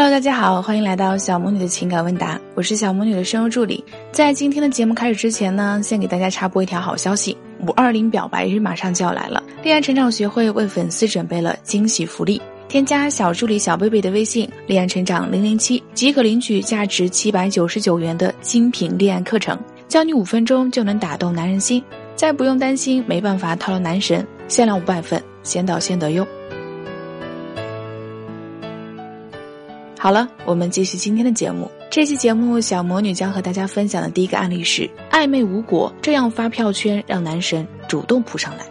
Hello，大家好，欢迎来到小魔女的情感问答，我是小魔女的声优助理。在今天的节目开始之前呢，先给大家插播一条好消息：五二零表白日马上就要来了，恋爱成长学会为粉丝准备了惊喜福利。添加小助理小贝贝的微信“恋爱成长零零七”，即可领取价值七百九十九元的精品恋爱课程，教你五分钟就能打动男人心，再不用担心没办法套牢男神。限量五百份，先到先得哟。好了，我们继续今天的节目。这期节目，小魔女将和大家分享的第一个案例是暧昧无果，这样发票圈让男神主动扑上来。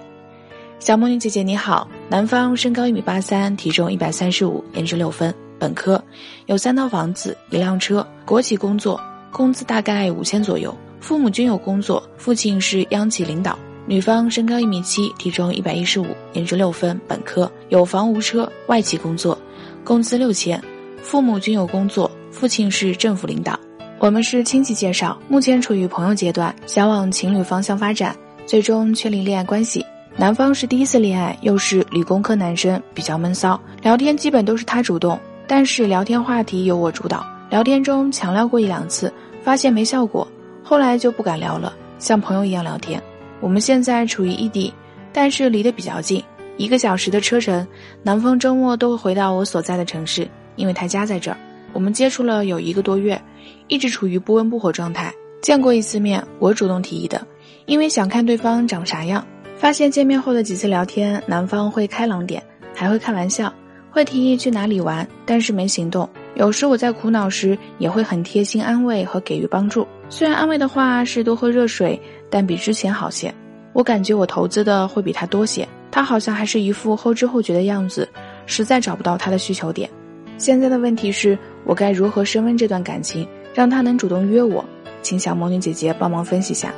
小魔女姐姐你好，男方身高一米八三，体重一百三十五，颜值六分，本科，有三套房子，一辆车，国企工作，工资大概五千左右，父母均有工作，父亲是央企领导。女方身高一米七，体重一百一十五，颜值六分，本科，有房无车，外企工作，工资六千。父母均有工作，父亲是政府领导。我们是亲戚介绍，目前处于朋友阶段，想往情侣方向发展，最终确立恋爱关系。男方是第一次恋爱，又是理工科男生，比较闷骚，聊天基本都是他主动，但是聊天话题由我主导。聊天中强聊过一两次，发现没效果，后来就不敢聊了，像朋友一样聊天。我们现在处于异地，但是离得比较近，一个小时的车程。男方周末都会回到我所在的城市。因为他家在这儿，我们接触了有一个多月，一直处于不温不火状态。见过一次面，我主动提议的，因为想看对方长啥样。发现见面后的几次聊天，男方会开朗点，还会开玩笑，会提议去哪里玩，但是没行动。有时我在苦恼时，也会很贴心安慰和给予帮助。虽然安慰的话是多喝热水，但比之前好些。我感觉我投资的会比他多些，他好像还是一副后知后觉的样子，实在找不到他的需求点。现在的问题是我该如何升温这段感情，让他能主动约我？请小魔女姐姐帮忙分析下。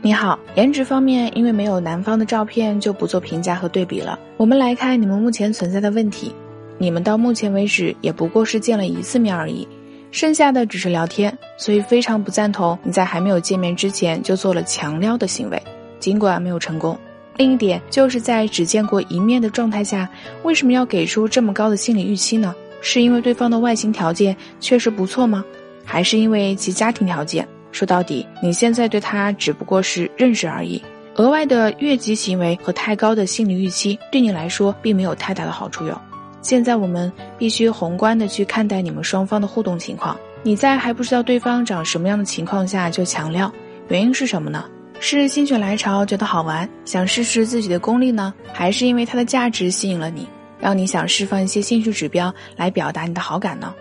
你好，颜值方面，因为没有男方的照片，就不做评价和对比了。我们来看你们目前存在的问题。你们到目前为止也不过是见了一次面而已，剩下的只是聊天，所以非常不赞同你在还没有见面之前就做了强撩的行为，尽管没有成功。另一点就是在只见过一面的状态下，为什么要给出这么高的心理预期呢？是因为对方的外形条件确实不错吗？还是因为其家庭条件？说到底，你现在对他只不过是认识而已，额外的越级行为和太高的心理预期对你来说并没有太大的好处哟。现在我们必须宏观的去看待你们双方的互动情况。你在还不知道对方长什么样的情况下就强调，原因是什么呢？是心血来潮觉得好玩，想试试自己的功力呢，还是因为它的价值吸引了你，让你想释放一些兴趣指标来表达你的好感呢？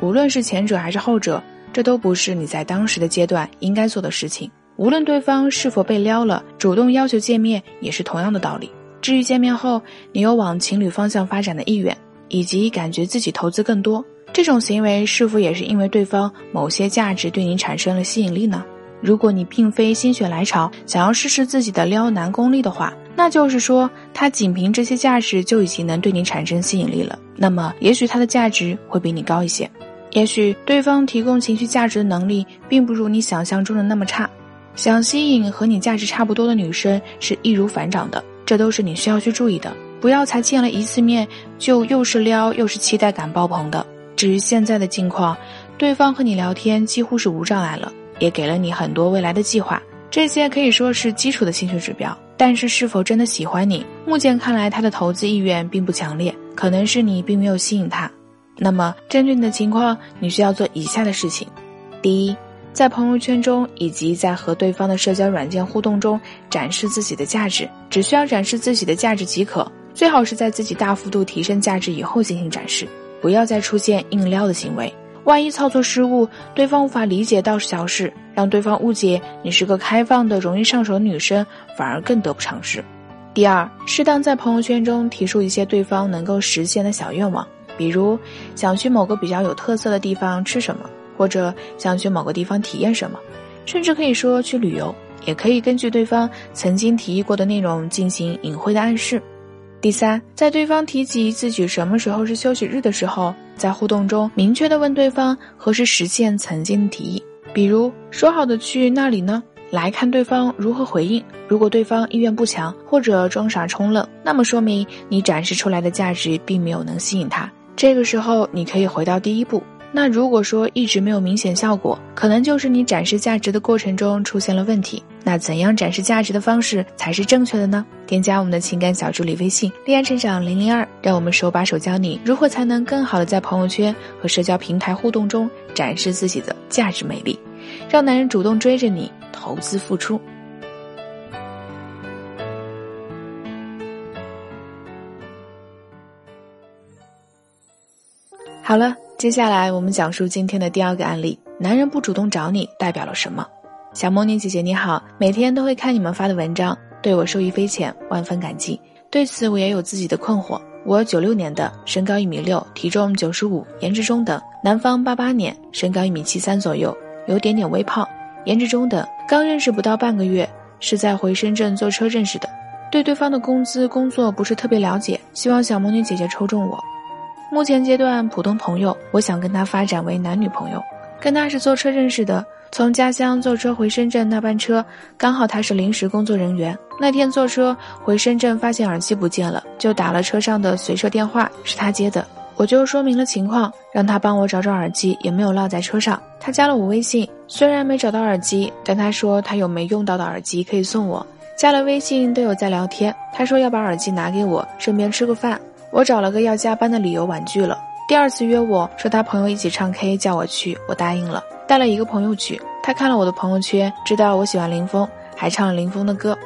无论是前者还是后者，这都不是你在当时的阶段应该做的事情。无论对方是否被撩了，主动要求见面也是同样的道理。至于见面后你有往情侣方向发展的意愿，以及感觉自己投资更多，这种行为是否也是因为对方某些价值对你产生了吸引力呢？如果你并非心血来潮想要试试自己的撩男功力的话，那就是说他仅凭这些价值就已经能对你产生吸引力了。那么，也许他的价值会比你高一些，也许对方提供情绪价值的能力并不如你想象中的那么差。想吸引和你价值差不多的女生是易如反掌的，这都是你需要去注意的。不要才见了一次面就又是撩又是期待感爆棚的。至于现在的境况，对方和你聊天几乎是无障碍了。也给了你很多未来的计划，这些可以说是基础的兴趣指标。但是是否真的喜欢你，目前看来他的投资意愿并不强烈，可能是你并没有吸引他。那么针对你的情况，你需要做以下的事情：第一，在朋友圈中以及在和对方的社交软件互动中展示自己的价值，只需要展示自己的价值即可，最好是在自己大幅度提升价值以后进行展示，不要再出现硬撩的行为。万一操作失误，对方无法理解倒是小事，让对方误解你是个开放的、容易上手的女生，反而更得不偿失。第二，适当在朋友圈中提出一些对方能够实现的小愿望，比如想去某个比较有特色的地方吃什么，或者想去某个地方体验什么，甚至可以说去旅游，也可以根据对方曾经提议过的内容进行隐晦的暗示。第三，在对方提及自己什么时候是休息日的时候，在互动中明确的问对方何时实现曾经的提议，比如说好的去那里呢？来看对方如何回应。如果对方意愿不强或者装傻充愣，那么说明你展示出来的价值并没有能吸引他。这个时候，你可以回到第一步。那如果说一直没有明显效果，可能就是你展示价值的过程中出现了问题。那怎样展示价值的方式才是正确的呢？添加我们的情感小助理微信“恋爱成长零零二”，让我们手把手教你如何才能更好的在朋友圈和社交平台互动中展示自己的价值魅力，让男人主动追着你投资付出。好了。接下来我们讲述今天的第二个案例：男人不主动找你代表了什么？小魔女姐姐你好，每天都会看你们发的文章，对我受益匪浅，万分感激。对此我也有自己的困惑。我九六年的，身高一米六，体重九十五，颜值中等。男方八八年，身高一米七三左右，有点点微胖，颜值中等。刚认识不到半个月，是在回深圳坐车认识的。对对方的工资、工作不是特别了解，希望小魔女姐姐抽中我。目前阶段普通朋友，我想跟他发展为男女朋友。跟他是坐车认识的，从家乡坐车回深圳那班车，刚好他是临时工作人员。那天坐车回深圳，发现耳机不见了，就打了车上的随车电话，是他接的。我就说明了情况，让他帮我找找耳机，也没有落在车上。他加了我微信，虽然没找到耳机，但他说他有没用到的耳机可以送我。加了微信都有在聊天，他说要把耳机拿给我，顺便吃个饭。我找了个要加班的理由婉拒了。第二次约我说他朋友一起唱 K，叫我去，我答应了，带了一个朋友去。他看了我的朋友圈，知道我喜欢林峰，还唱了林峰的歌。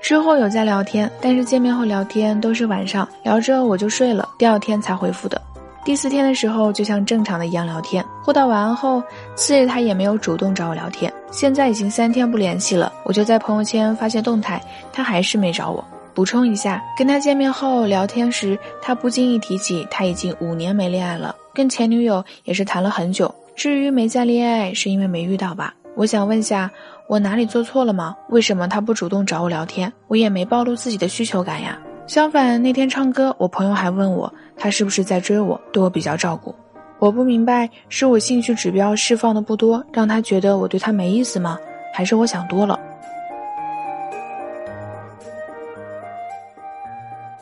之后有在聊天，但是见面后聊天都是晚上聊着我就睡了，第二天才回复的。第四天的时候就像正常的一样聊天，互道晚安后，次日他也没有主动找我聊天。现在已经三天不联系了，我就在朋友圈发现动态，他还是没找我。补充一下，跟他见面后聊天时，他不经意提起他已经五年没恋爱了，跟前女友也是谈了很久。至于没再恋爱，是因为没遇到吧？我想问下，我哪里做错了吗？为什么他不主动找我聊天？我也没暴露自己的需求感呀。相反，那天唱歌，我朋友还问我他是不是在追我，对我比较照顾。我不明白，是我兴趣指标释放的不多，让他觉得我对他没意思吗？还是我想多了？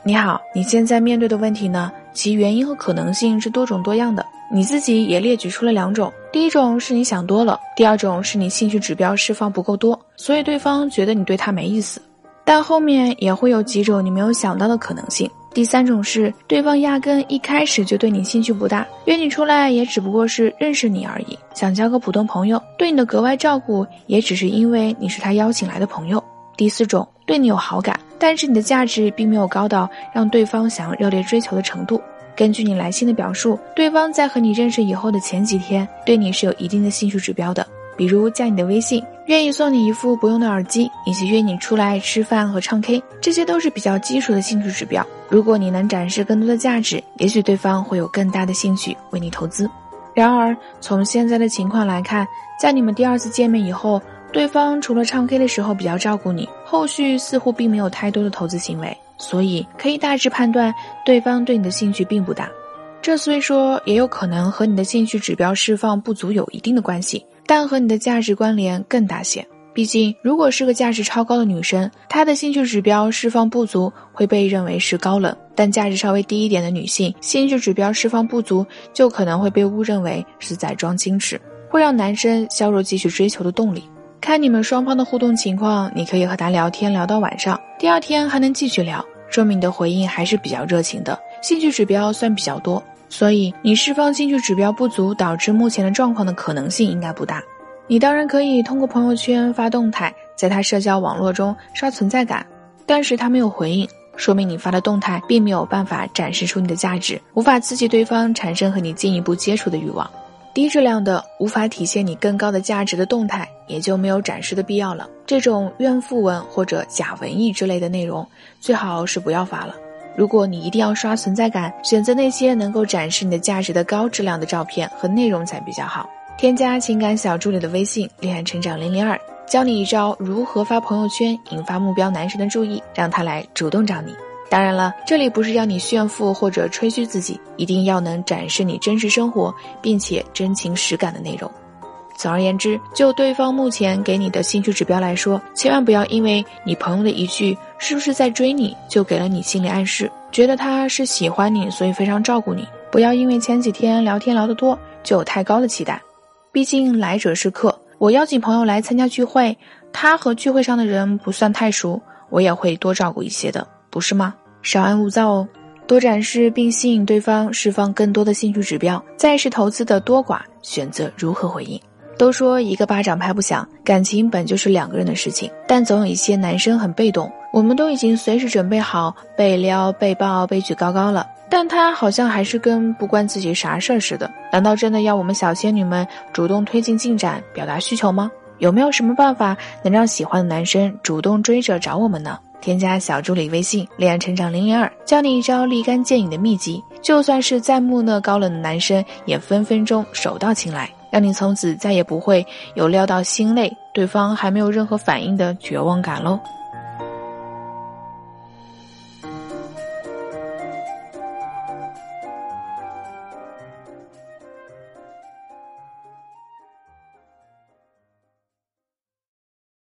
你好，你现在面对的问题呢？其原因和可能性是多种多样的。你自己也列举出了两种：第一种是你想多了；第二种是你兴趣指标释放不够多，所以对方觉得你对他没意思。但后面也会有几种你没有想到的可能性。第三种是对方压根一开始就对你兴趣不大，约你出来也只不过是认识你而已，想交个普通朋友，对你的格外照顾也只是因为你是他邀请来的朋友。第四种，对你有好感。但是你的价值并没有高到让对方想要热烈追求的程度。根据你来信的表述，对方在和你认识以后的前几天，对你是有一定的兴趣指标的，比如加你的微信，愿意送你一副不用的耳机，以及约你出来吃饭和唱 K，这些都是比较基础的兴趣指标。如果你能展示更多的价值，也许对方会有更大的兴趣为你投资。然而，从现在的情况来看，在你们第二次见面以后。对方除了唱 K 的时候比较照顾你，后续似乎并没有太多的投资行为，所以可以大致判断对方对你的兴趣并不大。这虽说也有可能和你的兴趣指标释放不足有一定的关系，但和你的价值关联更大些。毕竟，如果是个价值超高的女生，她的兴趣指标释放不足会被认为是高冷；但价值稍微低一点的女性，兴趣指标释放不足就可能会被误认为是在装矜持，会让男生削弱继续追求的动力。看你们双方的互动情况，你可以和他聊天聊到晚上，第二天还能继续聊，说明你的回应还是比较热情的，兴趣指标算比较多，所以你释放兴趣指标不足导致目前的状况的可能性应该不大。你当然可以通过朋友圈发动态，在他社交网络中刷存在感，但是他没有回应，说明你发的动态并没有办法展示出你的价值，无法刺激对方产生和你进一步接触的欲望。低质量的、无法体现你更高的价值的动态，也就没有展示的必要了。这种怨妇文或者假文艺之类的内容，最好是不要发了。如果你一定要刷存在感，选择那些能够展示你的价值的高质量的照片和内容才比较好。添加情感小助理的微信“恋爱成长零零二”，教你一招如何发朋友圈引发目标男神的注意，让他来主动找你。当然了，这里不是要你炫富或者吹嘘自己，一定要能展示你真实生活并且真情实感的内容。总而言之，就对方目前给你的兴趣指标来说，千万不要因为你朋友的一句“是不是在追你”，就给了你心理暗示，觉得他是喜欢你，所以非常照顾你。不要因为前几天聊天聊得多，就有太高的期待。毕竟来者是客，我邀请朋友来参加聚会，他和聚会上的人不算太熟，我也会多照顾一些的，不是吗？稍安勿躁哦。多展示并吸引对方释放更多的兴趣指标，再是投资的多寡，选择如何回应。都说一个巴掌拍不响，感情本就是两个人的事情，但总有一些男生很被动。我们都已经随时准备好被撩、被抱、被举高高了，但他好像还是跟不关自己啥事儿似的。难道真的要我们小仙女们主动推进进展、表达需求吗？有没有什么办法能让喜欢的男生主动追着找我们呢？添加小助理微信“恋爱成长零零二”，教你一招立竿见影的秘籍，就算是再木讷高冷的男生，也分分钟手到擒来，让你从此再也不会有撩到心累，对方还没有任何反应的绝望感喽。